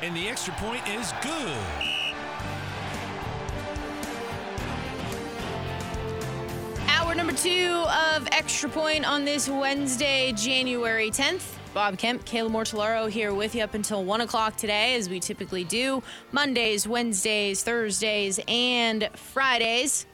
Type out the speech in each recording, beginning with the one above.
And the extra point is good. Hour number two of Extra Point on this Wednesday, January 10th. Bob Kemp, Kayla Mortellaro here with you up until 1 o'clock today, as we typically do Mondays, Wednesdays, Thursdays, and Fridays.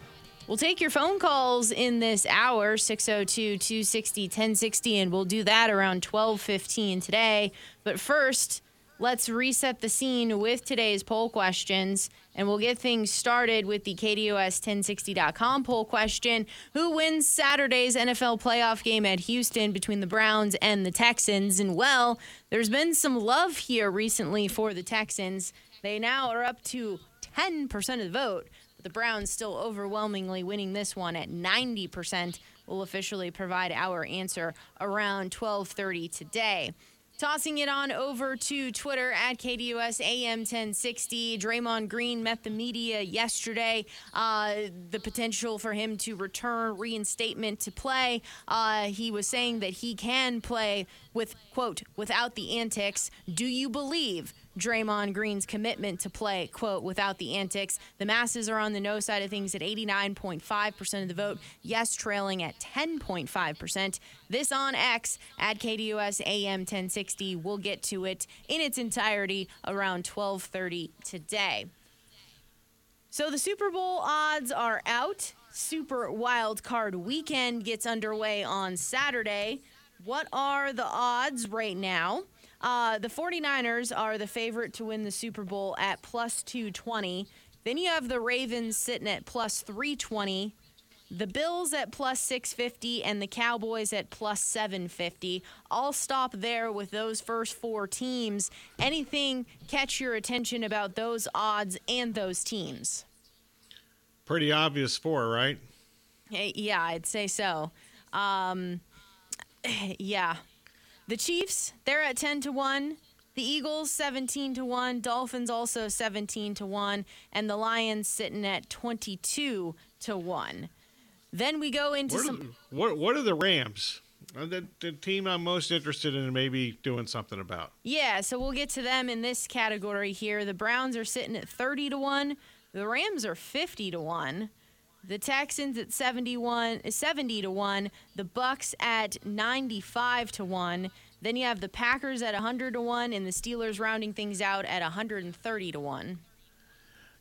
We'll take your phone calls in this hour, 602 260 1060, and we'll do that around 1215 today. But first, let's reset the scene with today's poll questions, and we'll get things started with the KDUS1060.com poll question Who wins Saturday's NFL playoff game at Houston between the Browns and the Texans? And well, there's been some love here recently for the Texans. They now are up to 10% of the vote. But The Browns still overwhelmingly winning this one at 90%. We'll officially provide our answer around 12:30 today. Tossing it on over to Twitter at KDUS AM 1060. Draymond Green met the media yesterday. Uh, the potential for him to return reinstatement to play. Uh, he was saying that he can play with, quote, without the antics. Do you believe? Draymond Green's commitment to play, quote, without the antics. The masses are on the no side of things at 89.5% of the vote. Yes, trailing at 10.5%. This on X at KDUS AM 1060. We'll get to it in its entirety around 1230 today. So the Super Bowl odds are out. Super Wild Card Weekend gets underway on Saturday. What are the odds right now? Uh, the 49ers are the favorite to win the Super Bowl at plus 220. Then you have the Ravens sitting at plus 320. The Bills at plus 650 and the Cowboys at plus 750. I'll stop there with those first four teams. Anything catch your attention about those odds and those teams? Pretty obvious four, right? Yeah, I'd say so. Um, yeah, the Chiefs, they're at 10 to 1. The Eagles 17 to 1, Dolphins also 17 to 1, and the Lions sitting at 22 to 1. Then we go into what some are, what what are the Rams? Uh, the, the team I'm most interested in maybe doing something about. Yeah, so we'll get to them in this category here. The Browns are sitting at 30 to 1. The Rams are 50 to 1. The Texans at 71 70 to 1, the Bucs at 95 to 1. Then you have the Packers at 100 to 1 and the Steelers rounding things out at 130 to 1.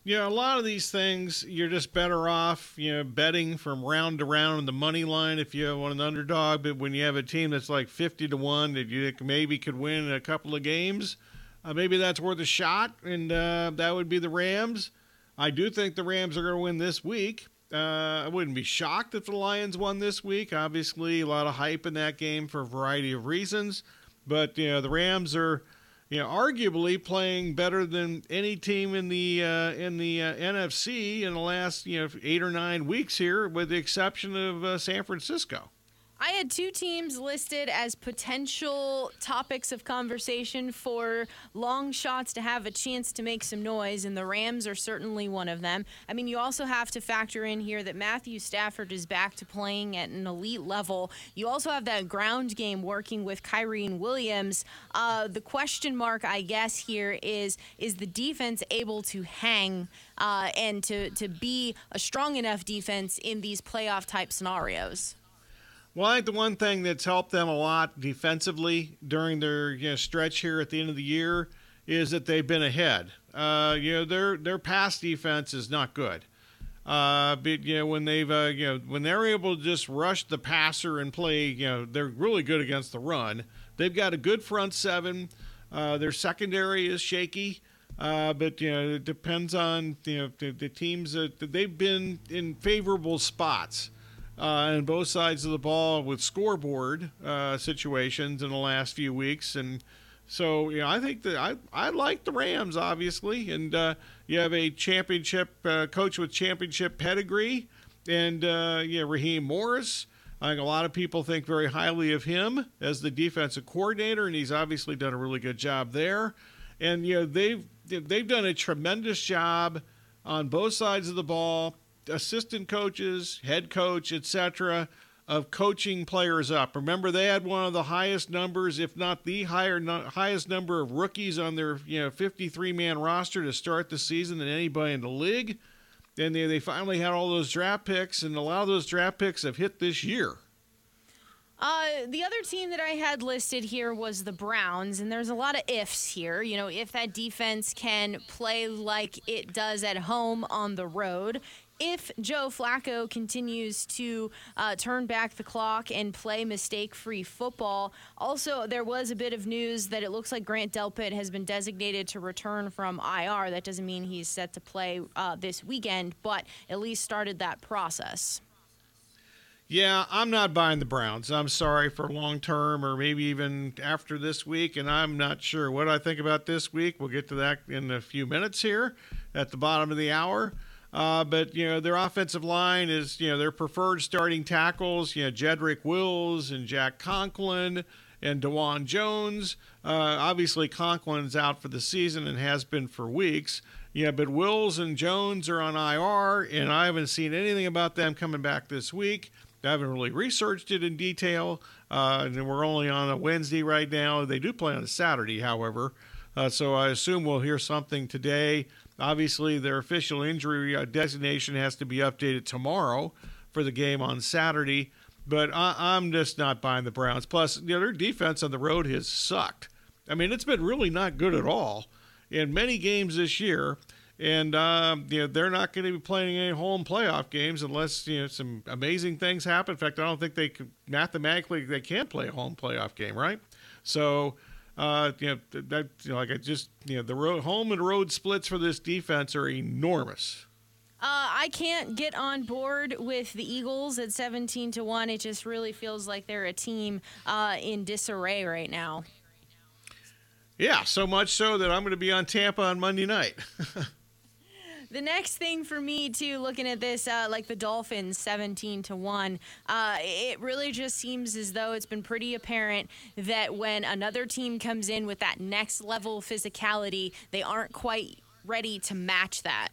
You know, a lot of these things you're just better off, you know, betting from round to round on the money line if you want an underdog. But when you have a team that's like 50 to 1 that you maybe could win a couple of games, uh, maybe that's worth a shot. And uh, that would be the Rams. I do think the Rams are going to win this week. Uh, I wouldn't be shocked if the Lions won this week. Obviously, a lot of hype in that game for a variety of reasons. But you know, the Rams are, you know, arguably playing better than any team in the uh, in the uh, NFC in the last you know eight or nine weeks here, with the exception of uh, San Francisco. I had two teams listed as potential topics of conversation for long shots to have a chance to make some noise, and the Rams are certainly one of them. I mean, you also have to factor in here that Matthew Stafford is back to playing at an elite level. You also have that ground game working with Kyren Williams. Uh, the question mark, I guess, here is is the defense able to hang uh, and to, to be a strong enough defense in these playoff type scenarios? Well, I think the one thing that's helped them a lot defensively during their you know, stretch here at the end of the year is that they've been ahead. Uh, you know, their their pass defense is not good. Uh, but you know, when they've uh, you know when they're able to just rush the passer and play, you know, they're really good against the run. They've got a good front seven. Uh, their secondary is shaky. Uh, but you know, it depends on you know the, the teams that they've been in favorable spots uh, on both sides of the ball with scoreboard uh, situations in the last few weeks, and So you know, I think that I I like the Rams obviously, and uh, you have a championship uh, coach with championship pedigree, and uh, yeah, Raheem Morris. I think a lot of people think very highly of him as the defensive coordinator, and he's obviously done a really good job there. And you know they've they've done a tremendous job on both sides of the ball, assistant coaches, head coach, etc of coaching players up. Remember, they had one of the highest numbers, if not the higher no, highest number of rookies on their you know 53 man roster to start the season than anybody in the league. And they, they finally had all those draft picks, and a lot of those draft picks have hit this year. Uh, the other team that I had listed here was the Browns, and there's a lot of ifs here. You know, if that defense can play like it does at home on the road, if Joe Flacco continues to uh, turn back the clock and play mistake free football. Also, there was a bit of news that it looks like Grant Delpit has been designated to return from IR. That doesn't mean he's set to play uh, this weekend, but at least started that process. Yeah, I'm not buying the Browns. I'm sorry for long term or maybe even after this week, and I'm not sure what I think about this week. We'll get to that in a few minutes here at the bottom of the hour. Uh, but you know their offensive line is you know their preferred starting tackles. You know Jedrick Wills and Jack Conklin and Dawand Jones. Uh, obviously Conklin's out for the season and has been for weeks. Yeah, but Wills and Jones are on IR, and I haven't seen anything about them coming back this week. I haven't really researched it in detail, uh, and we're only on a Wednesday right now. They do play on a Saturday, however, uh, so I assume we'll hear something today Obviously, their official injury uh, designation has to be updated tomorrow for the game on Saturday. But I, am just not buying the Browns. Plus, you know, their defense on the road has sucked. I mean, it's been really not good at all in many games this year. And uh, you know, they're not going to be playing any home playoff games unless you know some amazing things happen. In fact, I don't think they can, mathematically they can play a home playoff game, right? So uh, you know, that you know, like I just you know the road, home and road splits for this defense are enormous. Uh, I can't get on board with the Eagles at 17 to 1. It just really feels like they're a team uh, in disarray right now. Yeah, so much so that I'm going to be on Tampa on Monday night. The next thing for me too, looking at this, uh, like the Dolphins, seventeen to one, uh, it really just seems as though it's been pretty apparent that when another team comes in with that next level physicality, they aren't quite ready to match that.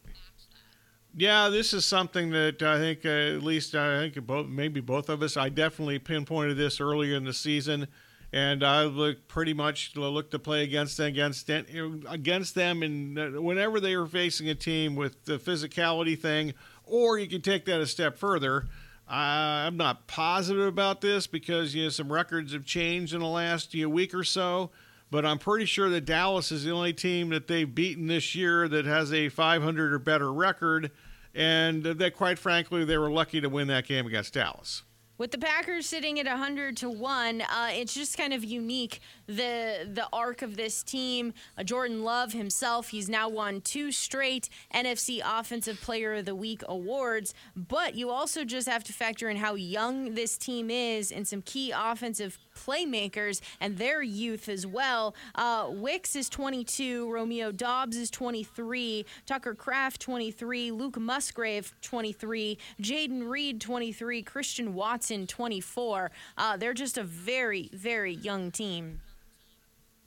Yeah, this is something that I think, uh, at least I think both, maybe both of us, I definitely pinpointed this earlier in the season and I look pretty much look to play against against against them, and uh, whenever they are facing a team with the physicality thing, or you can take that a step further. I'm not positive about this because you know some records have changed in the last you know, week or so, but I'm pretty sure that Dallas is the only team that they've beaten this year that has a 500 or better record, and that quite frankly they were lucky to win that game against Dallas. With the Packers sitting at 100 to 1, uh, it's just kind of unique the the arc of this team. Uh, Jordan Love himself, he's now won two straight NFC Offensive Player of the Week awards, but you also just have to factor in how young this team is and some key offensive playmakers and their youth as well. Uh, Wicks is 22, Romeo Doubs is 23, Tucker Kraft 23, Luke Musgrave 23, Jayden Reed 23, Christian Watson 24. Uh, they're just a very, very young team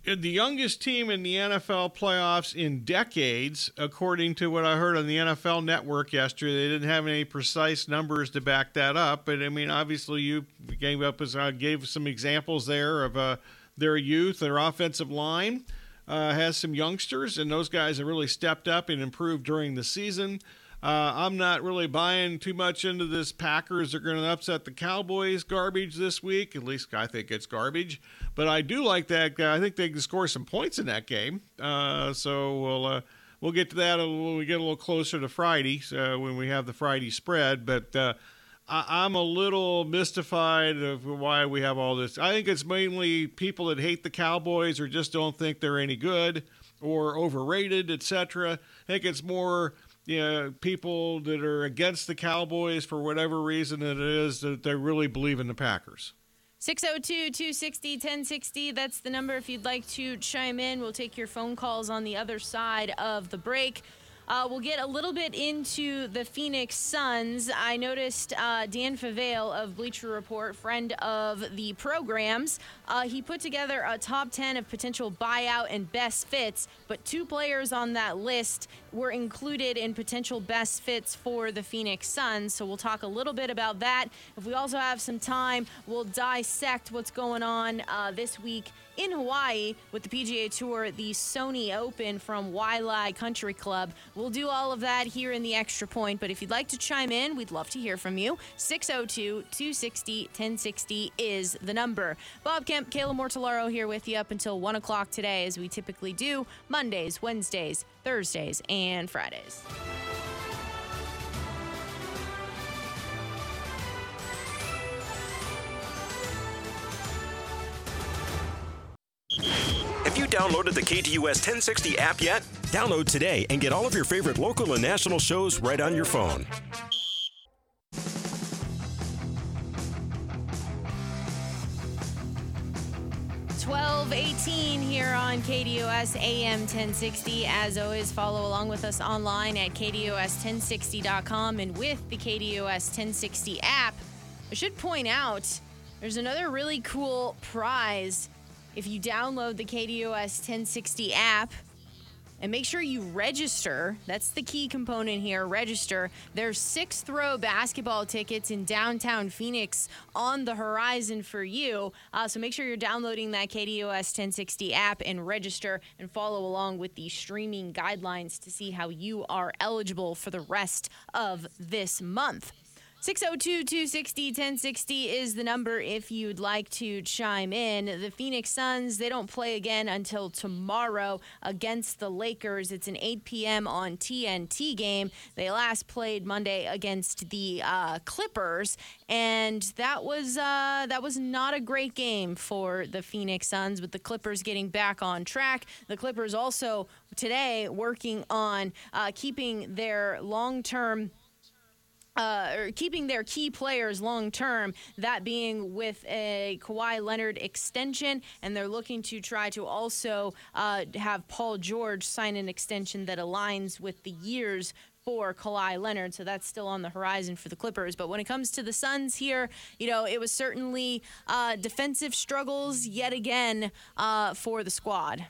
the youngest team in the NFL playoffs in decades, according to what I heard on the NFL Network yesterday. They didn't have any precise numbers to back that up, but I mean, obviously, you gave up I gave some examples there of uh, their youth, their offensive line uh, has some youngsters, and those guys have really stepped up and improved during the season. Uh, I'm not really buying too much into this Packers are going to upset the Cowboys garbage this week. At least I think it's garbage. But I do like that. I think they can score some points in that game. Uh, so we'll uh, we'll get to that when we get a little closer to Friday uh, when we have the Friday spread. But uh, I- am a little mystified of why we have all this. I think it's mainly people that hate the Cowboys or just don't think they're any good or overrated, etc. I think it's more you know, people that are against the Cowboys for whatever reason it is that they really believe in the Packers. 602 260 1060. That's the number if you'd like to chime in. We'll take your phone calls on the other side of the break. Uh, we'll get a little bit into the Phoenix Suns. I noticed uh, Dan Favale of Bleacher Report, friend of the programs, uh, he put together a top 10 of potential buyout and best fits, but two players on that list were included in potential best fits for the Phoenix Suns. So we'll talk a little bit about that. If we also have some time, we'll dissect what's going on uh, this week in Hawaii with the PGA Tour, the Sony Open from Waialae Country Club. We'll do all of that here in the extra point, but if you'd like to chime in, we'd love to hear from you. 602 260 1060 is the number. Bob Kemp, Kayla Mortellaro here with you up until 1 o'clock today, as we typically do Mondays, Wednesdays, Thursdays, and Fridays. Have you downloaded the KDUS 1060 app yet? Download today and get all of your favorite local and national shows right on your phone. Twelve eighteen here on KDUS AM 1060. As always, follow along with us online at KDUS1060.com and with the KDUS 1060 app. I should point out there's another really cool prize if you download the KDUS 1060 app and make sure you register. That's the key component here. Register. There's six throw basketball tickets in downtown Phoenix on the horizon for you. Uh, so make sure you're downloading that KDUS 1060 app and register and follow along with the streaming guidelines to see how you are eligible for the rest of this month. 602 260 1060 is the number if you'd like to chime in. The Phoenix Suns, they don't play again until tomorrow against the Lakers. It's an 8 p.m. on TNT game. They last played Monday against the uh, Clippers, and that was uh, that was not a great game for the Phoenix Suns. With the Clippers getting back on track, the Clippers also today working on uh, keeping their long-term uh, or keeping their key players long term, that being with a Kawhi Leonard extension, and they're looking to try to also uh, have Paul George sign an extension that aligns with the years for Kawhi Leonard. So that's still on the horizon for the Clippers. But when it comes to the Suns here, you know, it was certainly uh, defensive struggles yet again uh, for the squad.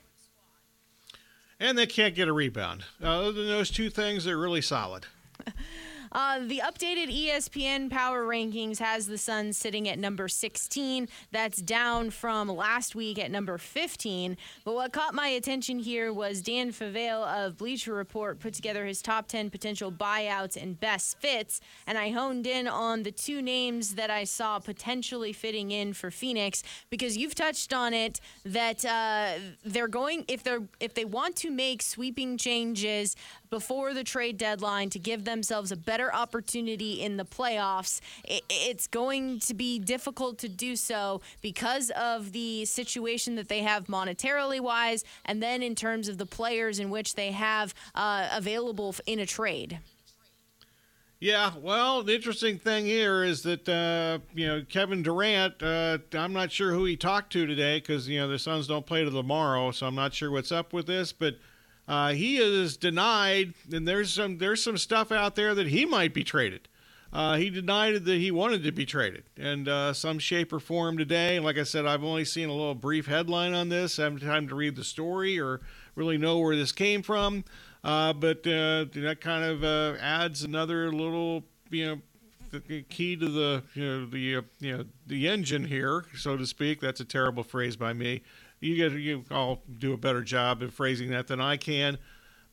And they can't get a rebound. Uh, other than those two things, they're really solid. Uh, the updated ESPN Power Rankings has the Suns sitting at number 16. That's down from last week at number 15. But what caught my attention here was Dan Favale of Bleacher Report put together his top 10 potential buyouts and best fits. And I honed in on the two names that I saw potentially fitting in for Phoenix because you've touched on it that uh, they're going, if they're, if they want to make sweeping changes before the trade deadline to give themselves a better opportunity in the playoffs. It's going to be difficult to do so because of the situation that they have monetarily wise, and then in terms of the players in which they have uh, available in a trade. Yeah, well, the interesting thing here is that uh, you know Kevin Durant. Uh, I'm not sure who he talked to today because you know the Suns don't play to tomorrow, so I'm not sure what's up with this. But uh, he is denied, and there's some there's some stuff out there that he might be traded. Uh, he denied that he wanted to be traded in uh, some shape or form today. Like I said, I've only seen a little brief headline on this. I haven't time to read the story or really know where this came from. Uh, but uh, that kind of uh, adds another little, you know, key to the you know the you know the engine here, so to speak. That's a terrible phrase by me you guys you all do a better job of phrasing that than I can.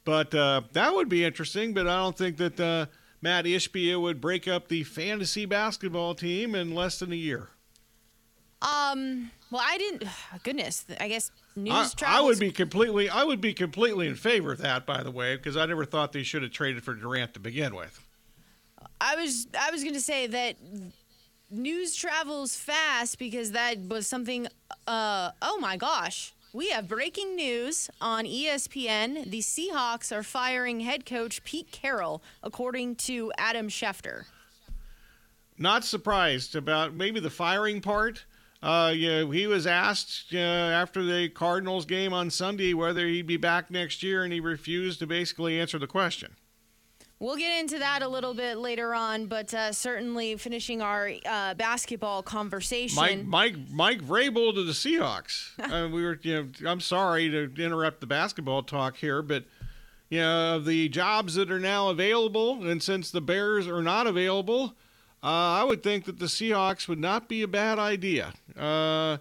But uh, that would be interesting. But I don't think that uh, Mat Ishbia would break up the fantasy basketball team in less than a year. Um. Well, I didn't. Goodness, I guess news. I, I would be completely. I would be completely in favor of that. By the way, because I never thought they should have traded for Durant to begin with. I was. I was going to say that news travels fast because that was something. Uh, oh my gosh. We have breaking news on ESPN. The Seahawks are firing head coach Pete Carroll, according to Adam Schefter. Not surprised about maybe the firing part. Uh, you know, he was asked uh, after the Cardinals game on Sunday whether he'd be back next year, and he refused to basically answer the question. We'll get into that a little bit later on, but uh, certainly finishing our uh, basketball conversation. Mike, Mike, Mike Vrabel to the Seahawks. uh, we were, you know, I'm sorry to interrupt the basketball talk here, but you know, the jobs that are now available, and since the Bears are not available, uh, I would think that the Seahawks would not be a bad idea. Uh,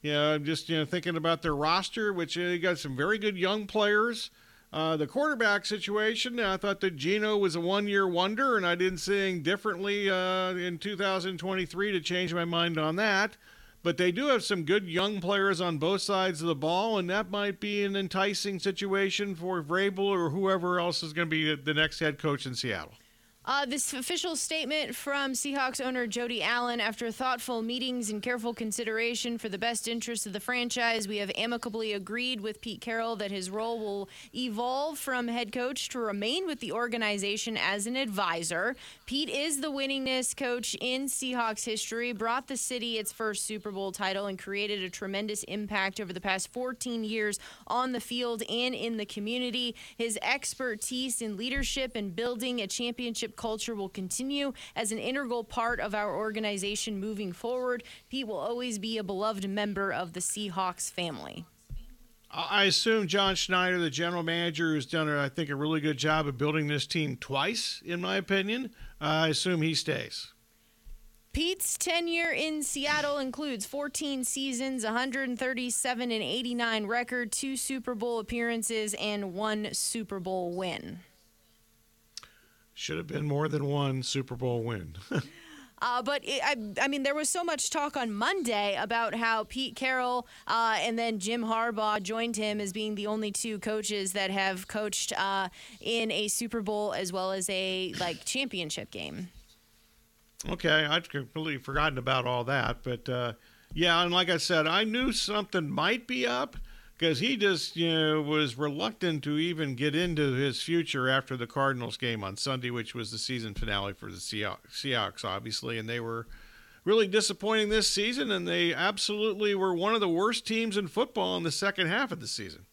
you know, just you know, thinking about their roster, which uh, got some very good young players. Uh, the quarterback situation, I thought that Geno was a one year wonder, and I didn't see anything differently uh, in 2023 to change my mind on that. But they do have some good young players on both sides of the ball, and that might be an enticing situation for Vrabel or whoever else is going to be the next head coach in Seattle. Uh, this official statement from Seahawks owner Jody Allen after thoughtful meetings and careful consideration for the best interests of the franchise, we have amicably agreed with Pete Carroll that his role will evolve from head coach to remain with the organization as an advisor. Pete is the winningest coach in Seahawks history, brought the city its first Super Bowl title, and created a tremendous impact over the past 14 years on the field and in the community. His expertise in leadership and building a championship culture will continue as an integral part of our organization moving forward. Pete will always be a beloved member of the Seahawks family. I assume John Schneider, the general manager, who's done, I think, a really good job of building this team twice, in my opinion. I assume he stays. Pete's tenure in Seattle includes 14 seasons, 137 and 89 record, two Super Bowl appearances, and one Super Bowl win. Should have been more than one Super Bowl win. Uh, but it, I, I mean, there was so much talk on Monday about how Pete Carroll uh, and then Jim Harbaugh joined him as being the only two coaches that have coached uh, in a Super Bowl as well as a like championship game. Okay, I'd completely forgotten about all that, but uh, yeah, and like I said, I knew something might be up because he just you know was reluctant to even get into his future after the Cardinals game on Sunday, which was the season finale for the Seahawks, obviously, and they were really disappointing this season, and they absolutely were one of the worst teams in football in the second half of the season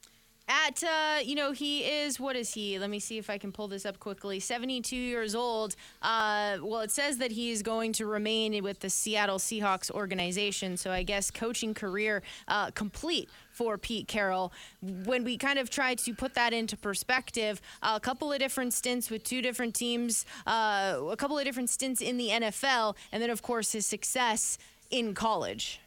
at uh, you know he is what is he? Let me see if i can pull this up quickly. 72 years old. Uh, well it says that he is going to remain with the seattle seahawks organization. So i guess coaching career uh, complete for pete carroll. When we kind of try to put that into perspective a couple of different stints with two different teams uh, a couple of different stints in the nfl and then of course his success in college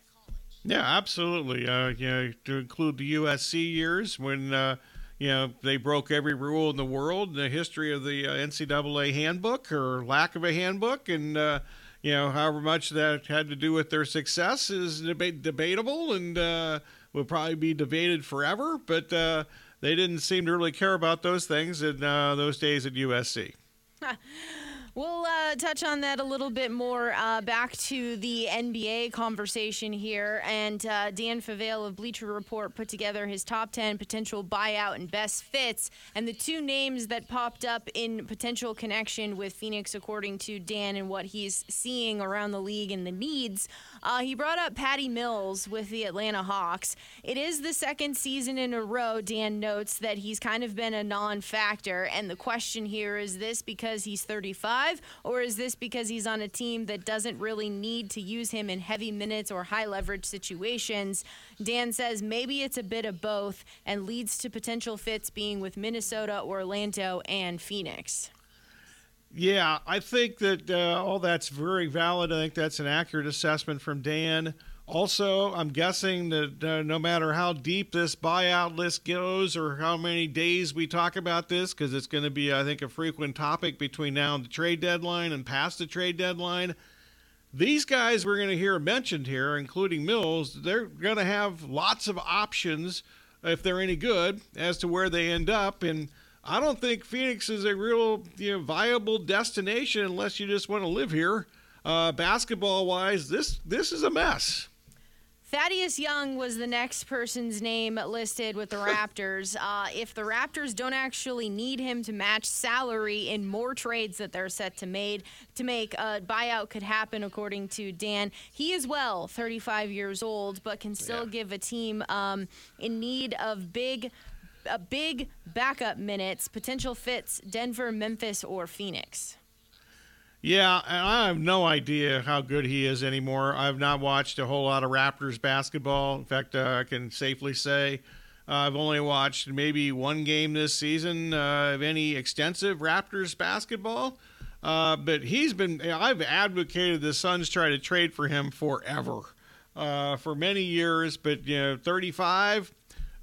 yeah, absolutely. Uh, you know, to include the USC years when uh, you know they broke every rule in the world, in the history of the uh, NCAA handbook or lack of a handbook, and uh, you know however much that had to do with their success is deba- debatable and uh, will probably be debated forever. But uh, they didn't seem to really care about those things in those days at USC. We'll uh, touch on that a little bit more. Uh, back to the NBA conversation here. And uh, Dan Favale of Bleacher Report put together his top 10 potential buyout and best fits. And the two names that popped up in potential connection with Phoenix, according to Dan and what he's seeing around the league and the needs, uh, he brought up Patty Mills with the Atlanta Hawks. It is the second season in a row, Dan notes, that he's kind of been a non factor. And the question here is this because he's 35? Or is this because he's on a team that doesn't really need to use him in heavy minutes or high leverage situations? Dan says maybe it's a bit of both and leads to potential fits being with Minnesota, Orlando, and Phoenix. Yeah, I think that uh, all that's very valid. I think that's an accurate assessment from Dan. Also, I'm guessing that uh, no matter how deep this buyout list goes or how many days we talk about this, because it's going to be, I think, a frequent topic between now and the trade deadline and past the trade deadline. These guys we're going to hear mentioned here, including Mills, they're going to have lots of options if they're any good as to where they end up. And I don't think Phoenix is a real you know, viable destination unless you just want to live here. Uh, basketball wise, this this is a mess. Thaddeus Young was the next person's name listed with the Raptors. Uh, if the Raptors don't actually need him to match salary in more trades that they're set to made to make, a buyout could happen, according to Dan. He is well 35 years old, but can still yeah. give a team um, in need of big. A big backup minutes, potential fits Denver, Memphis, or Phoenix. Yeah, and I have no idea how good he is anymore. I've not watched a whole lot of Raptors basketball. In fact, uh, I can safely say uh, I've only watched maybe one game this season uh, of any extensive Raptors basketball. Uh, but he's been, I've advocated the Suns try to trade for him forever, uh, for many years. But, you know, 35,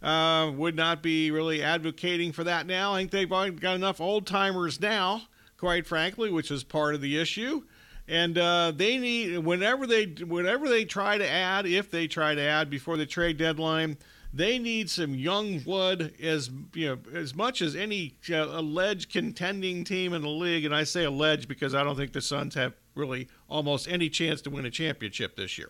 uh, would not be really advocating for that now. I think they've got enough old timers now quite frankly, which is part of the issue. And uh, they need whenever they whenever they try to add, if they try to add before the trade deadline, they need some young blood as you know as much as any uh, alleged contending team in the league. And I say alleged because I don't think the Suns have really almost any chance to win a championship this year.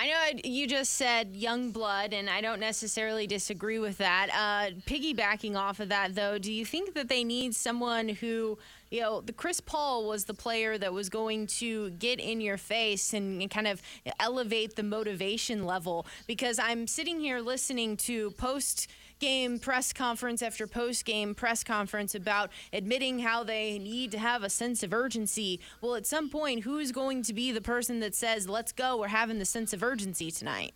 I know you just said young blood, and I don't necessarily disagree with that. Uh, piggybacking off of that, though, do you think that they need someone who, you know, the Chris Paul was the player that was going to get in your face and, and kind of elevate the motivation level? Because I'm sitting here listening to post game press conference after post game press conference about admitting how they need to have a sense of urgency. Well, at some point, who's going to be the person that says, let's go, we're having the sense of urgency tonight?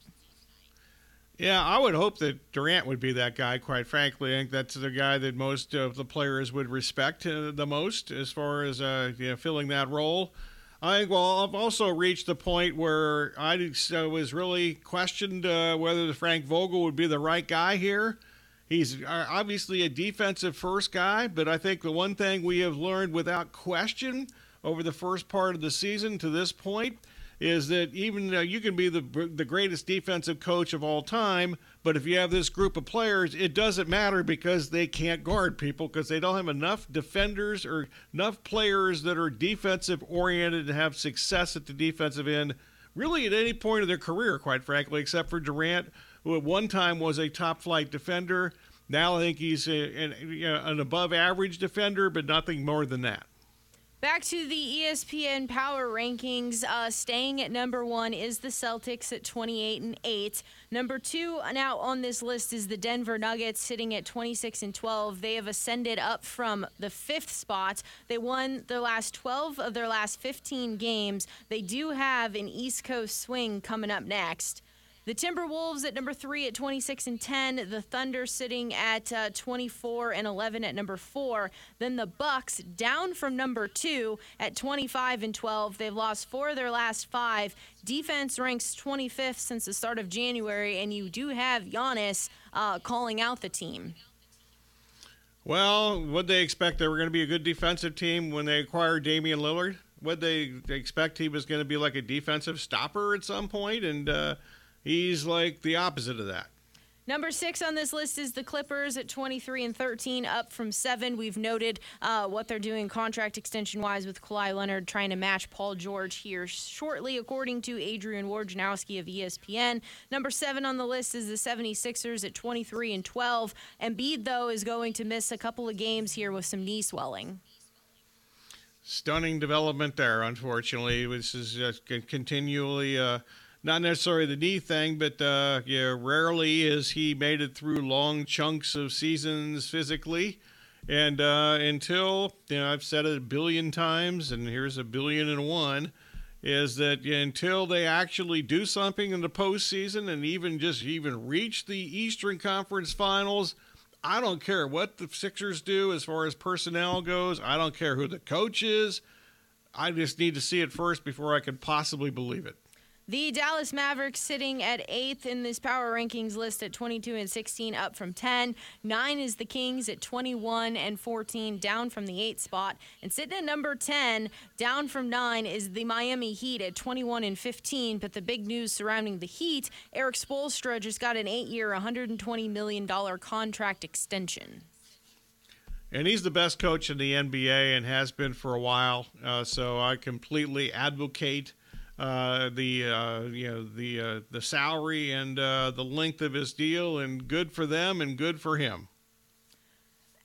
Yeah, I would hope that Durant would be that guy, quite frankly. I think that's the guy that most of the players would respect uh, the most as far as uh, you know, filling that role. I think, well, I've also reached the point where I was really questioned uh, whether Frank Vogel would be the right guy here. He's uh, obviously a defensive first guy, but I think the one thing we have learned without question over the first part of the season to this point is that even though you can be the the greatest defensive coach of all time, but if you have this group of players, it doesn't matter because they can't guard people because they don't have enough defenders or enough players that are defensive oriented to have success at the defensive end. Really, at any point of their career, quite frankly, except for Durant, who at one time was a top flight defender. Now I think he's a, an, you know, an above average defender, but nothing more than that. Back to the ESPN Power Rankings. Uh, staying at number one is the Celtics at 28 and 8. Number two now on this list is the Denver Nuggets, sitting at 26 and 12. They have ascended up from the fifth spot. They won their last 12 of their last 15 games. They do have an East Coast swing coming up next. The Timberwolves at number three at 26 and 10. The Thunder sitting at uh, 24 and 11 at number four. Then the Bucks down from number two at 25 and 12. They've lost four of their last five. Defense ranks 25th since the start of January, and you do have Giannis uh, calling out the team. Well, would they expect they were going to be a good defensive team when they acquired Damian Lillard? Would they expect he was going to be like a defensive stopper at some point? And uh, He's like the opposite of that. Number six on this list is the Clippers at 23 and 13, up from seven. We've noted uh, what they're doing contract extension wise with Kawhi Leonard, trying to match Paul George here shortly, according to Adrian Wojnarowski of ESPN. Number seven on the list is the 76ers at 23 and 12. Embiid, though, is going to miss a couple of games here with some knee swelling. Stunning development there, unfortunately. This is just continually. Uh, not necessarily the knee thing, but uh, yeah, rarely has he made it through long chunks of seasons physically. And uh, until, you know, I've said it a billion times, and here's a billion and one, is that until they actually do something in the postseason and even just even reach the Eastern Conference Finals, I don't care what the Sixers do as far as personnel goes. I don't care who the coach is. I just need to see it first before I can possibly believe it. The Dallas Mavericks sitting at eighth in this power rankings list at 22 and 16, up from 10. Nine is the Kings at 21 and 14, down from the eighth spot. And sitting at number 10, down from nine, is the Miami Heat at 21 and 15. But the big news surrounding the Heat, Erik Spoelstra just got an eight-year, 120 million dollar contract extension. And he's the best coach in the NBA and has been for a while. Uh, so I completely advocate uh, the uh, you know the uh, the salary and uh, the length of his deal, and good for them and good for him.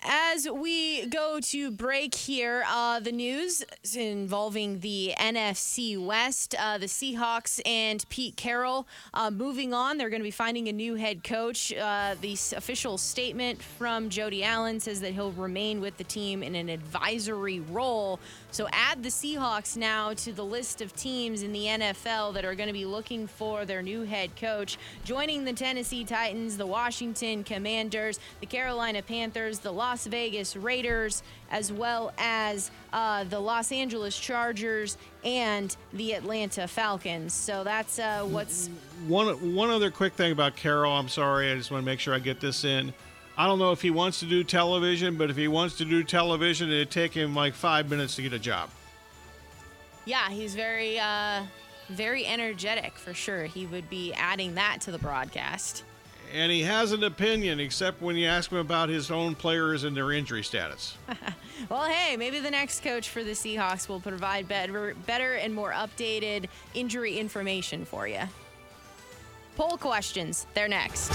As we go to break here, uh, the news involving the NFC West, uh, the Seahawks and Pete Carroll moving on. They're going to be finding a new head coach. The official statement from Jody Allen says that he'll remain with the team in an advisory role. So add the Seahawks now to the list of teams in the NFL that are going to be looking for their new head coach. Joining the Tennessee Titans, the Washington Commanders, the Carolina Panthers, the Las Vegas Raiders, as well as uh, the Los Angeles Chargers and the Atlanta Falcons. So that's uh, what's. One, one other quick thing about Carroll. I'm sorry. I just want to make sure I get this in. I don't know if he wants to do television, but if he wants to do television, it'd take him like five minutes to get a job. Yeah, he's very, uh, very energetic for sure. He would be adding that to the broadcast. And he has an opinion, except when you ask him about his own players and their injury status. well, hey, maybe the next coach for the Seahawks will provide better, better and more updated injury information for you. Poll questions, they're next.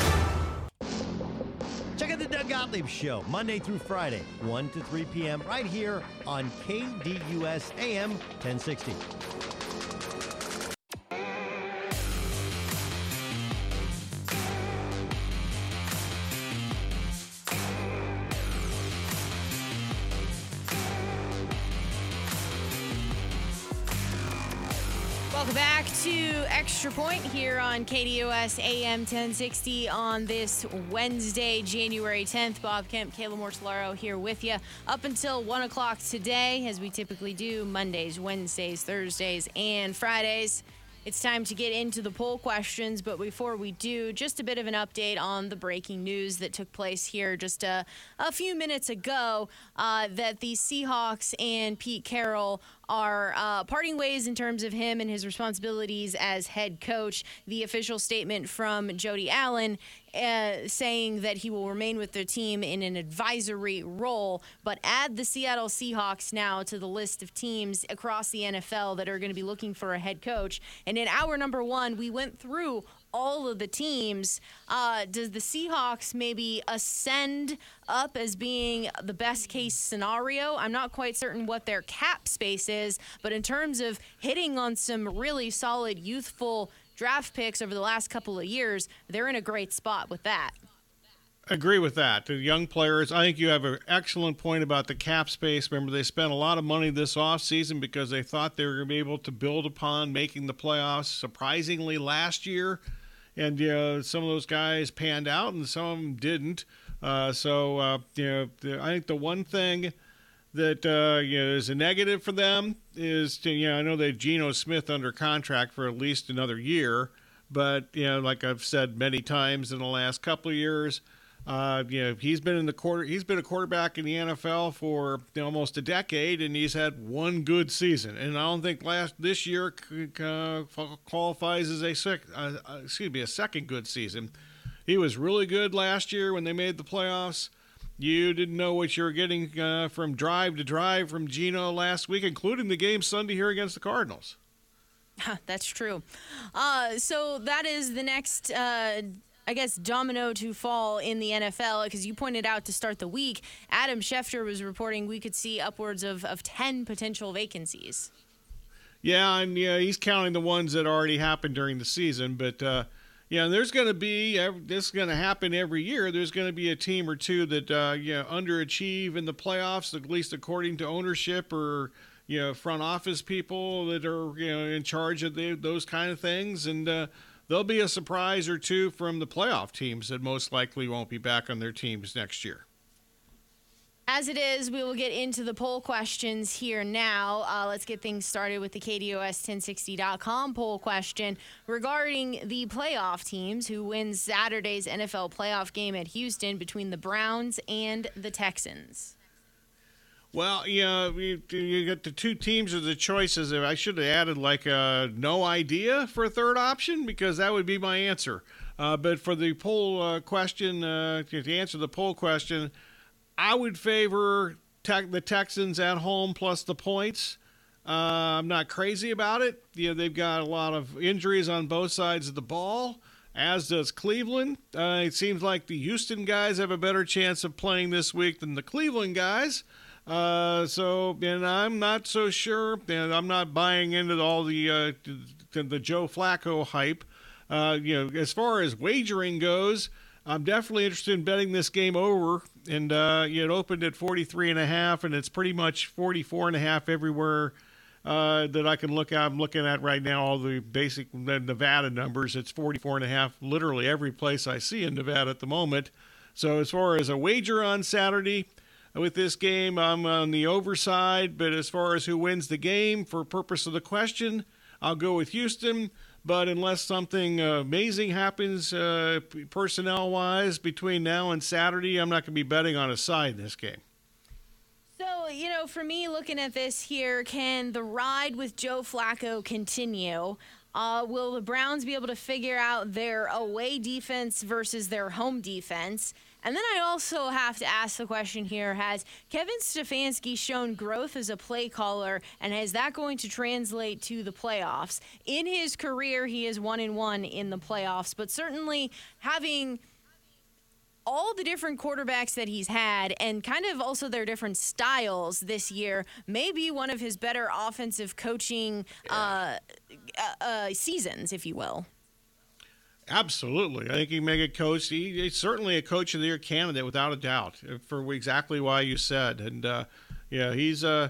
Gottlieb Show, Monday through Friday, 1 to 3 p.m., right here on KDUS AM 1060. Extra Point here on KDUS AM 1060 on this Wednesday, January 10th. Bob Kemp, Kayla Mortellaro here with you up until 1 o'clock today, as we typically do Mondays, Wednesdays, Thursdays, and Fridays. It's time to get into the poll questions, but before we do, just a bit of an update on the breaking news that took place here just a, a few minutes ago uh, that the Seahawks and Pete Carroll are uh, parting ways in terms of him and his responsibilities as head coach. The official statement from Jody Allen uh, saying that he will remain with the team in an advisory role, but add the Seattle Seahawks now to the list of teams across the NFL that are going to be looking for a head coach. And in hour number one, we went through all of the teams. Uh, does the Seahawks maybe ascend up as being the best case scenario? I'm not quite certain what their cap space is, but in terms of hitting on some really solid youthful draft picks over the last couple of years, they're in a great spot with that. Agree with that. The young players, I think you have an excellent point about the cap space. Remember, they spent a lot of money this offseason because they thought they were going to be able to build upon making the playoffs. Surprisingly, last year, and you know, some of those guys panned out and some of them didn't. Uh, so uh, you know, I think the one thing that uh, you know is a negative for them is to, you know I know they have Geno Smith under contract for at least another year, but you know like I've said many times in the last couple of years. Uh, you know, he's been in the quarter. He's been a quarterback in the NFL for almost a decade, and he's had one good season. And I don't think last this year uh, qualifies as a sec, uh, uh, excuse me a second good season. He was really good last year when they made the playoffs. You didn't know what you were getting uh, from drive to drive from Geno last week, including the game Sunday here against the Cardinals. That's true. Uh, so that is the next uh, I guess, domino to fall in the NFL because you pointed out to start the week, Adam Schefter was reporting we could see upwards of, of 10 potential vacancies. Yeah, and yeah, he's counting the ones that already happened during the season. But, uh, yeah, there's going to be, this is going to happen every year. There's going to be a team or two that, uh, you know, underachieve in the playoffs, at least according to ownership or, you know, front office people that are, you know, in charge of the, those kind of things. And, uh, there'll be a surprise or two from the playoff teams that most likely won't be back on their teams next year. As it is, we will get into the poll questions here now. Uh, let's get things started with the KDUS1060.com poll question regarding the playoff teams who win Saturday's NFL playoff game at Houston between the Browns and the Texans. Well, yeah, you, you get the two teams of the choices. I should have added like a no idea for a third option because that would be my answer. Uh, but for the poll uh, question, uh, to answer the poll question, I would favor te- the Texans at home plus the points. Uh, I'm not crazy about it. You know, they've got a lot of injuries on both sides of the ball, as does Cleveland. Uh, it seems like the Houston guys have a better chance of playing this week than the Cleveland guys. Uh, so, and I'm not so sure, and I'm not buying into all the uh, the, Joe Flacco hype. Uh, you know, as far as wagering goes, I'm definitely interested in betting this game over. And uh, it opened at 43 and a half, and it's pretty much 44 and a half everywhere uh, that I can look at. I'm looking at right now all the basic Nevada numbers. It's 44 and a half, literally every place I see in Nevada at the moment. So as far as a wager on Saturday with this game, I'm on the overside. But as far as who wins the game, for purpose of the question, I'll go with Houston. But unless something uh, amazing happens uh, personnel wise between now and Saturday, I'm not going to be betting on a side in this game. So, you know, for me looking at this here, can the ride with Joe Flacco continue? Uh, will the Browns be able to figure out their away defense versus their home defense? And then I also have to ask the question here Has Kevin Stefanski shown growth as a play caller, and is that going to translate to the playoffs? In his career, he is one and one in the playoffs, but certainly having all the different quarterbacks that he's had and kind of also their different styles this year may be one of his better offensive coaching uh, uh, uh, seasons, if you will. Absolutely. I think he make a coach. He, he's certainly a coach of the year candidate without a doubt for exactly why you said. And, uh, yeah, he's a. Uh,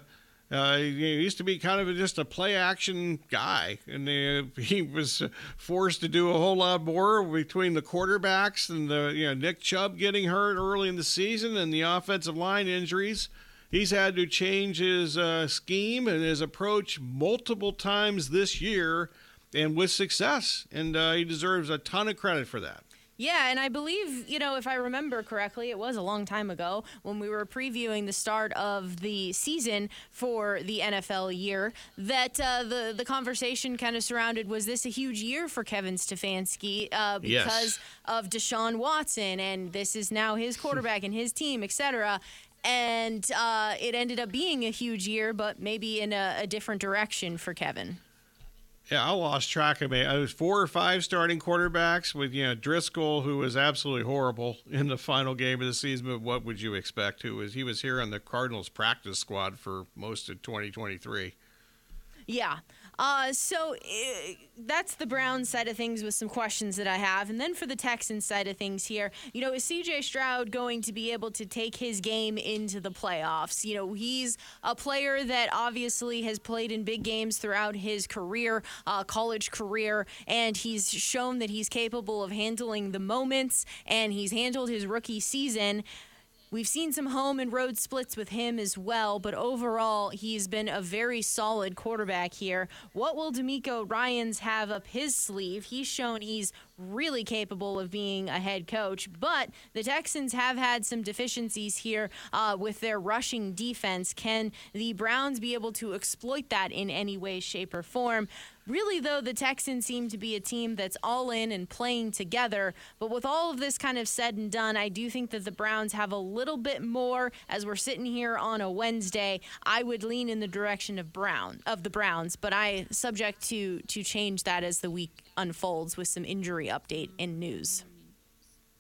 uh, he used to be kind of just a play action guy, and uh, he was forced to do a whole lot more between the quarterbacks and the you know Nick Chubb getting hurt early in the season and the offensive line injuries. He's had to change his uh, scheme and his approach multiple times this year, and with success. And uh, he deserves a ton of credit for that. Yeah, and I believe, you know, if I remember correctly, it was a long time ago when we were previewing the start of the season for the NFL year that uh, the the conversation kind of surrounded was this a huge year for Kevin Stefanski uh, because Yes. of Deshaun Watson and this is now his quarterback and his team, etc. And uh, it ended up being a huge year, but maybe in a, a different direction for Kevin. Yeah, I lost track of it. I was four or five starting quarterbacks with you know Driskel, who was absolutely horrible in the final game of the season. But what would you expect? Who was he was here on the Cardinals practice squad for most of 2023. Yeah. Uh, so uh, that's the Browns side of things with some questions that I have. And then for the Texans side of things here, you know, is CJ Stroud going to be able to take his game into the playoffs? You know, he's a player that obviously has played in big games throughout his career, uh, college career, and he's shown that he's capable of handling the moments, and he's handled his rookie season. We've seen some home and road splits with him as well, but overall, he's been a very solid quarterback here. What will DeMeco Ryans have up his sleeve? He's shown he's really capable of being a head coach, but the Texans have had some deficiencies here uh, with their rushing defense. Can the Browns be able to exploit that in any way, shape, or form? Really, though, the Texans seem to be a team that's all in and playing together. But with all of this kind of said and done, I do think that the Browns have a little bit more. As we're sitting here on a Wednesday, I would lean in the direction of Brown of the Browns, but I subject to to change that as the week unfolds with some injury update and news.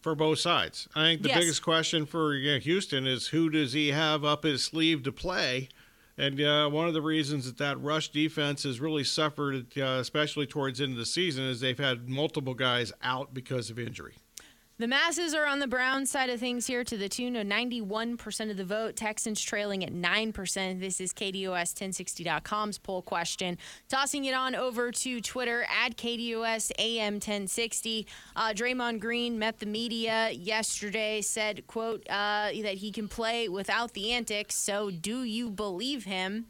for both sides. I think the Yes. biggest question for Houston is who does he have up his sleeve to play? And uh, one of the reasons that that rush defense has really suffered, uh, especially towards the end of the season, is they've had multiple guys out because of injury. The masses are on the Brown side of things here to the tune of 91% of the vote. Texans trailing at 9%. This is KDUS1060.com's poll question. Tossing it on over to Twitter at KDUS AM 1060. Uh, Draymond Green met the media yesterday, said, quote, uh, that he can play without the antics. So do you believe him?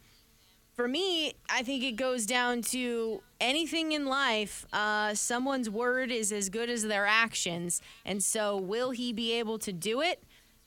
For me, I think it goes down to anything in life. Uh, someone's word is as good as their actions. And so, will he be able to do it?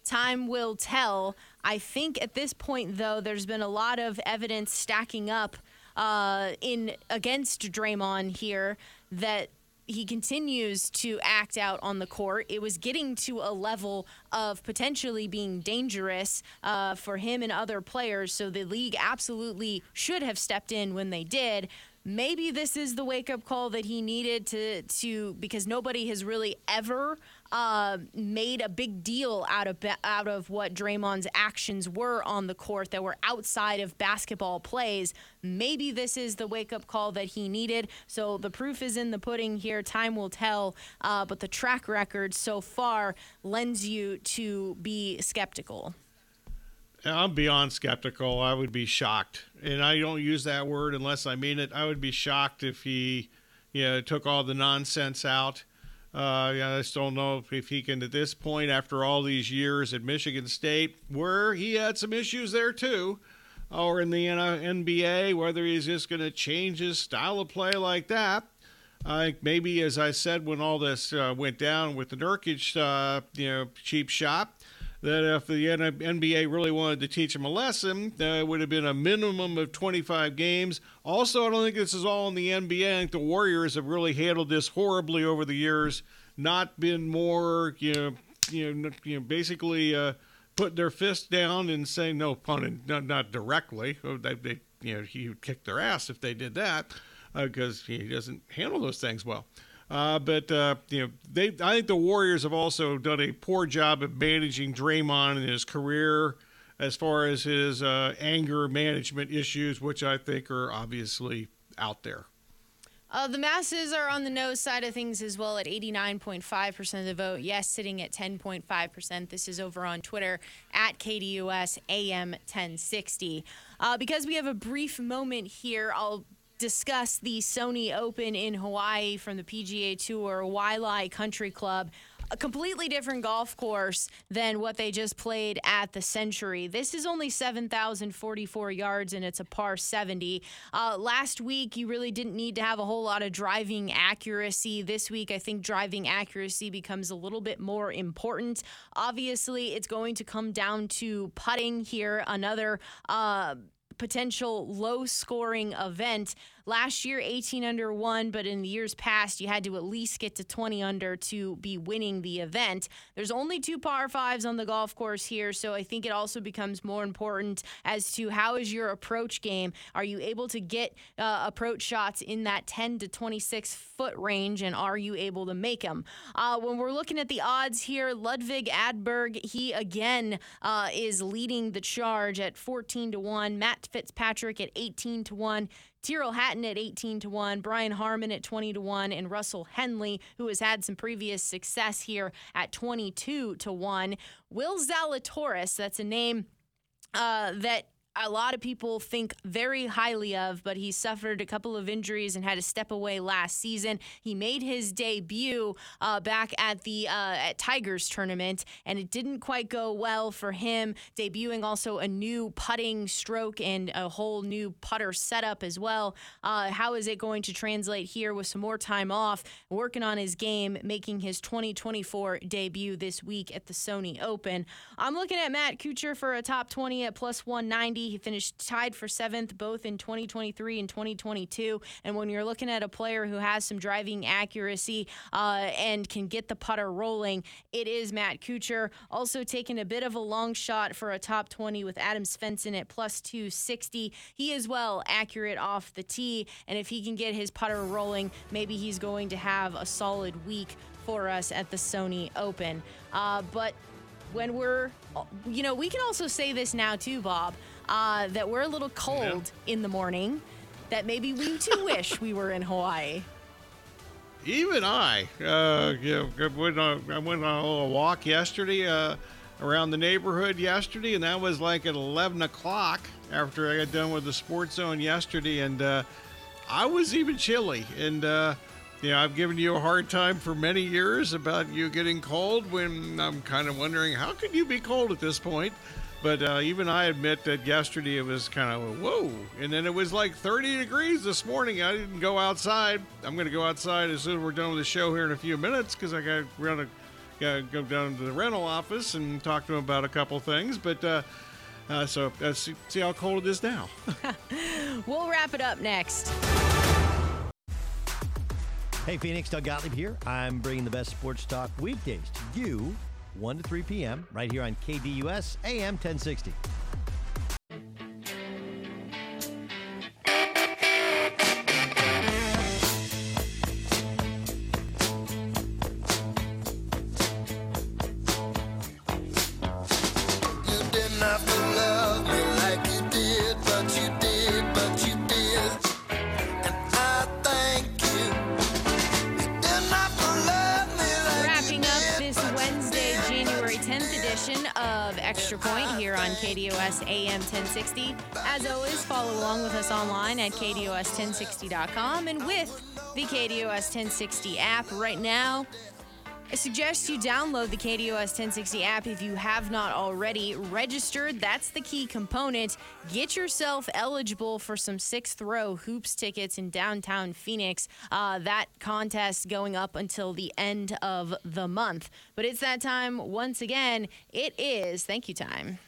Time will tell. I think at this point, though, there's been a lot of evidence stacking up uh, in against Draymond here that he continues to act out on the court. It was getting to a level of potentially being dangerous uh, for him and other players. So the league absolutely should have stepped in when they did maybe this is the wake up call that he needed to to because nobody has really ever uh, made a big deal out of out of what Draymond's actions were on the court that were outside of basketball plays. Maybe this is the wake up call that he needed. So the proof is in the pudding here. Time will tell. Uh, but the track record so far lends you to be skeptical. I'm beyond skeptical. I would be shocked, and I don't use that word unless I mean it. I would be shocked if he, you know, took all the nonsense out. Uh, yeah, I just don't know if he can, at this point, after all these years at Michigan State, where he had some issues there too, or in the NBA, whether he's just going to change his style of play like that. I think maybe, as I said, when all this uh, went down with the Nurkic, uh, you know, cheap shot, that if the NBA really wanted to teach him a lesson, uh, it would have been a minimum of 25 games. Also, I don't think this is all in the NBA. I think the Warriors have really handled this horribly over the years, not been more, you know, you know, you know basically uh, put their fist down and say no pun, not, not directly. Oh, they, they, you know, he would kick their ass if they did that because uh, he doesn't handle those things well. Uh, but uh, you know, they I think the Warriors have also done a poor job of managing Draymond in his career, as far as his uh, anger management issues, which I think are obviously out there. Uh, the masses are on the no side of things as well at 89.5% of the vote. Yes, sitting at 10.5%. This is over on Twitter at KDUS AM 1060. Uh, because we have a brief moment here, I'll discuss the Sony Open in Hawaii from the PGA Tour, Waialae Country Club. A completely different golf course than what they just played at the Sentry. This is only 7,044 yards and it's a par 70. Uh, last week, you really didn't need to have a whole lot of driving accuracy. This week, I think driving accuracy becomes a little bit more important. Obviously, it's going to come down to putting here, another. Uh, potential low scoring event. Last year, 18 under one, but in the years past, you had to at least get to 20 under to be winning the event. There's only two par fives on the golf course here, so I think it also becomes more important as to how is your approach game. Are you able to get uh, approach shots in that 10 to 26 foot range, and are you able to make them? Uh, when we're looking at the odds here, Ludvig Aberg, he again uh, is leading the charge at 14 to 1. Matt Fitzpatrick at 18 to 1. Tyrrell Hatton at 18 to 1, Brian Harman at 20 to 1, and Russell Henley, who has had some previous success here at 22 to 1. Will Zalatoris, that's a name uh, that a lot of people think very highly of, but he suffered a couple of injuries and had to step away last season. He made his debut uh, back at the uh, at Tigers tournament, and it didn't quite go well for him. Debuting also a new putting stroke and a whole new putter setup as well. Uh, how is it going to translate here with some more time off, working on his game, making his 2024 debut this week at the Sony Open? I'm looking at Matt Kuchar for a top 20 at plus 190. He finished tied for seventh both in 2023 and 2022. And when you're looking at a player who has some driving accuracy uh, and can get the putter rolling, it is Matt Kuchar. Also taking a bit of a long shot for a top 20 with Adam Svensson at plus 260. He is well accurate off the tee. And if he can get his putter rolling, maybe he's going to have a solid week for us at the Sony Open. Uh, but when we're, you know, we can also say this now too, Bob uh, that we're a little cold yeah. in the morning, that maybe we too wish we were in Hawaii. Even I, uh, know, went on, I went on a little walk yesterday uh, around the neighborhood yesterday, and that was like at 11 o'clock after I got done with the sports zone yesterday, and uh, I was even chilly. And uh, you know, I've given you a hard time for many years about you getting cold when I'm kind of wondering how could you be cold at this point. But uh, even I admit that yesterday it was kind of whoa, and then it was like 30 degrees this morning. I didn't go outside. I'm going to go outside as soon as we're done with the show here in a few minutes because I got to to go down to the rental office and talk to them about a couple things. But uh, uh, so let's see, see how cold it is now. we'll wrap it up next. Hey, Phoenix, Doug Gottlieb here. I'm bringing the best sports talk weekdays to you, 1 to 3 p.m., right here on KDUS AM 1060. KDUS1060.com and with the KDUS 1060 app right now. I suggest you download the KDUS 1060 app if you have not already registered. That's the key component. Get yourself eligible for some sixth row hoops tickets in downtown Phoenix. Uh, that contest going up until the end of the month. But it's that time once again. It is thank you time.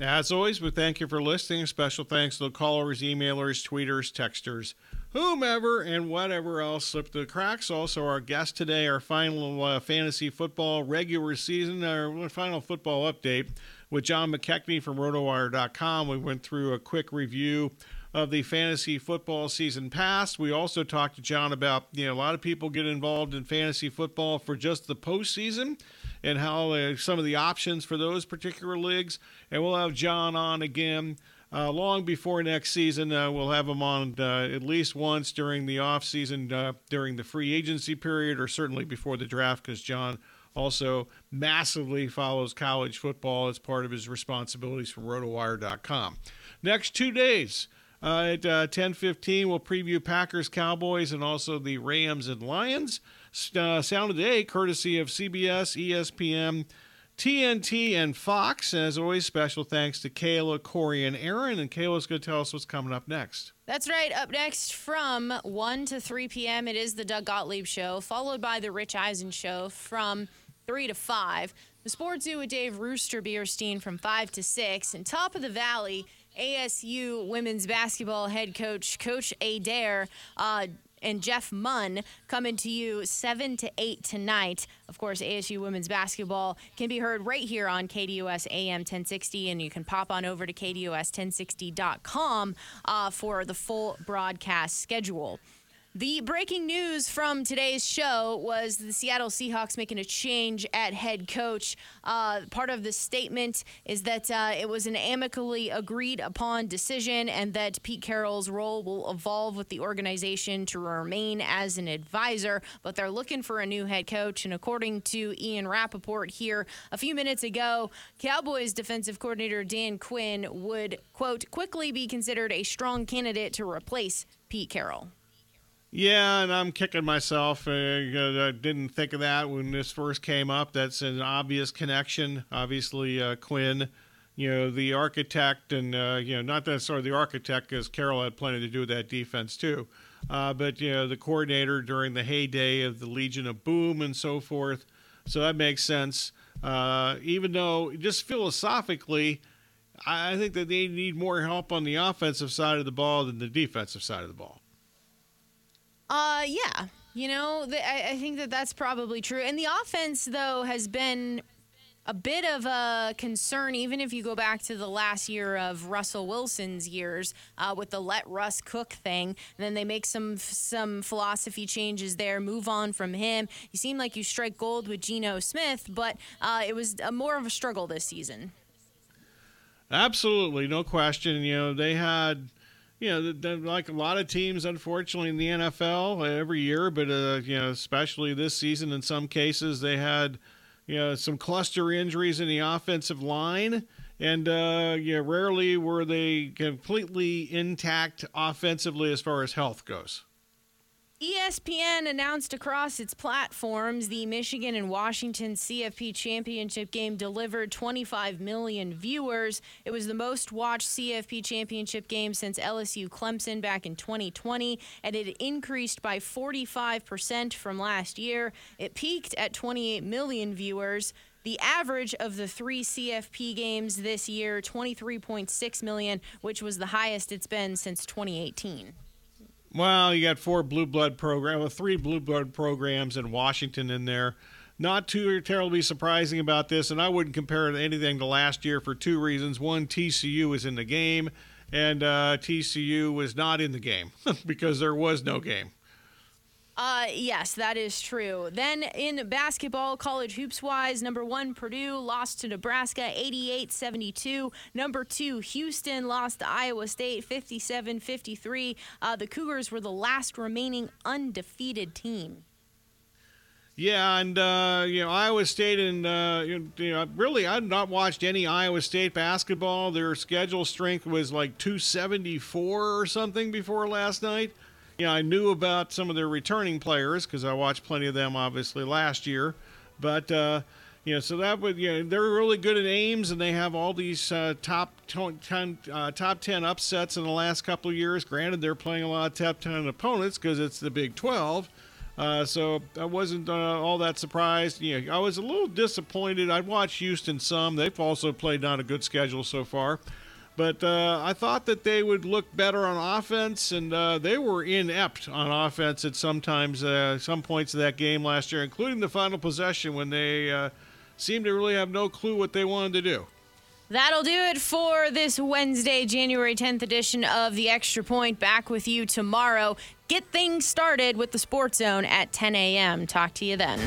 As always, we thank you for listening. Special thanks to the callers, emailers, tweeters, texters, whomever, and whatever else slipped through the cracks. Also, our guest today, our final uh, fantasy football regular season, our final football update with John McKechnie from RotoWire.com. We went through a quick review of the fantasy football season past. We also talked to John about, you know, a lot of people get involved in fantasy football for just the postseason and how uh, some of the options for those particular leagues. And we'll have John on again uh, long before next season. Uh, we'll have him on uh, at least once during the off season, uh, during the free agency period, or certainly before the draft, because John also massively follows college football as part of his responsibilities from rotowire.com. Next two days. Uh, at uh, 10:15, we'll preview Packers, Cowboys, and also the Rams and Lions. Uh, sound of the day, courtesy of CBS, ESPN, TNT, and Fox. And As always, special thanks to Kayla, Corey, and Aaron. And Kayla's going to tell us what's coming up next. That's right. Up next from 1 to 3 p.m., it is the Doug Gottlieb Show, followed by the Rich Eisen Show from 3 to 5. The Sports Zoo with Dave Rooster Bierstein from 5 to 6. And top of the valley, ASU women's basketball head coach, Coach Adair, uh, and Jeff Munn coming to you 7 to 8 tonight. Of course, ASU women's basketball can be heard right here on KDUS AM 1060, and you can pop on over to KDUS1060.com uh, for the full broadcast schedule. The breaking news from today's show was the Seattle Seahawks making a change at head coach. Uh, part of the statement is that uh, it was an amicably agreed upon decision and that Pete Carroll's role will evolve with the organization to remain as an advisor, but they're looking for a new head coach. And according to Ian Rapoport here a few minutes ago, Cowboys defensive coordinator Dan Quinn would, quote, quickly be considered a strong candidate to replace Pete Carroll. Yeah, and I'm kicking myself. Uh, I didn't think of that when this first came up. That's an obvious connection. Obviously, uh, Quinn, you know, the architect, and uh, you know, not necessarily the architect, because Carroll had plenty to do with that defense too. Uh, but you know, the coordinator during the heyday of the Legion of Boom and so forth. So that makes sense. Uh, even though, just philosophically, I think that they need more help on the offensive side of the ball than the defensive side of the ball. Uh, yeah. You know, th- I, I think that that's probably true. And the offense, though, has been a bit of a concern, even if you go back to the last year of Russell Wilson's years uh, with the let Russ cook thing. And then they make some some philosophy changes there, move on from him. You seem like you strike gold with Geno Smith, but uh, it was a, more of a struggle this season. Absolutely, no question. You know, they had, you know, like a lot of teams, unfortunately, in the NFL uh, every year, but, uh, you know, especially this season in some cases, they had, you know, some cluster injuries in the offensive line. And, uh, you know, rarely were they completely intact offensively as far as health goes. ESPN announced across its platforms the Michigan and Washington CFP championship game delivered 25 million viewers. It was the most watched CFP championship game since LSU Clemson back in 2020, and it increased by 45% from last year. It peaked at 28 million viewers. The average of the three CFP games this year, 23.6 million, which was the highest it's been since 2018. Well, you got four blue blood program, well, three blue blood programs in Washington in there. Not too terribly surprising about this, and I wouldn't compare it to anything to last year for two reasons. One, TCU was in the game, and uh, TCU was not in the game because there was no game. Uh, yes, that is true. Then in basketball, college hoops wise, number one, Purdue lost to Nebraska 88 72. Number two, Houston lost to Iowa State 57 53. Uh, the Cougars were the last remaining undefeated team. Yeah, and uh, you know Iowa State and uh, you know really I've not watched any Iowa State basketball. Their schedule strength was like 274 or something before last night. You know I knew about some of their returning players because I watched plenty of them obviously last year, but uh, you know so that would you know they're really good at Ames and they have all these uh, top to- ten uh, top 10 upsets in the last couple of years. Granted, they're playing a lot of top 10 opponents because it's the Big 12. Uh, so I wasn't uh, all that surprised. You know, I was a little disappointed. I'd watched Houston some. They've also played not a good schedule so far. But uh, I thought that they would look better on offense, and uh, they were inept on offense at sometimes, uh, some points of that game last year, including the final possession when they uh, seemed to really have no clue what they wanted to do. That'll do it for this Wednesday, January 10th edition of the Extra Point. Back with you tomorrow. Get things started with the Sports Zone at 10 a.m. Talk to you then.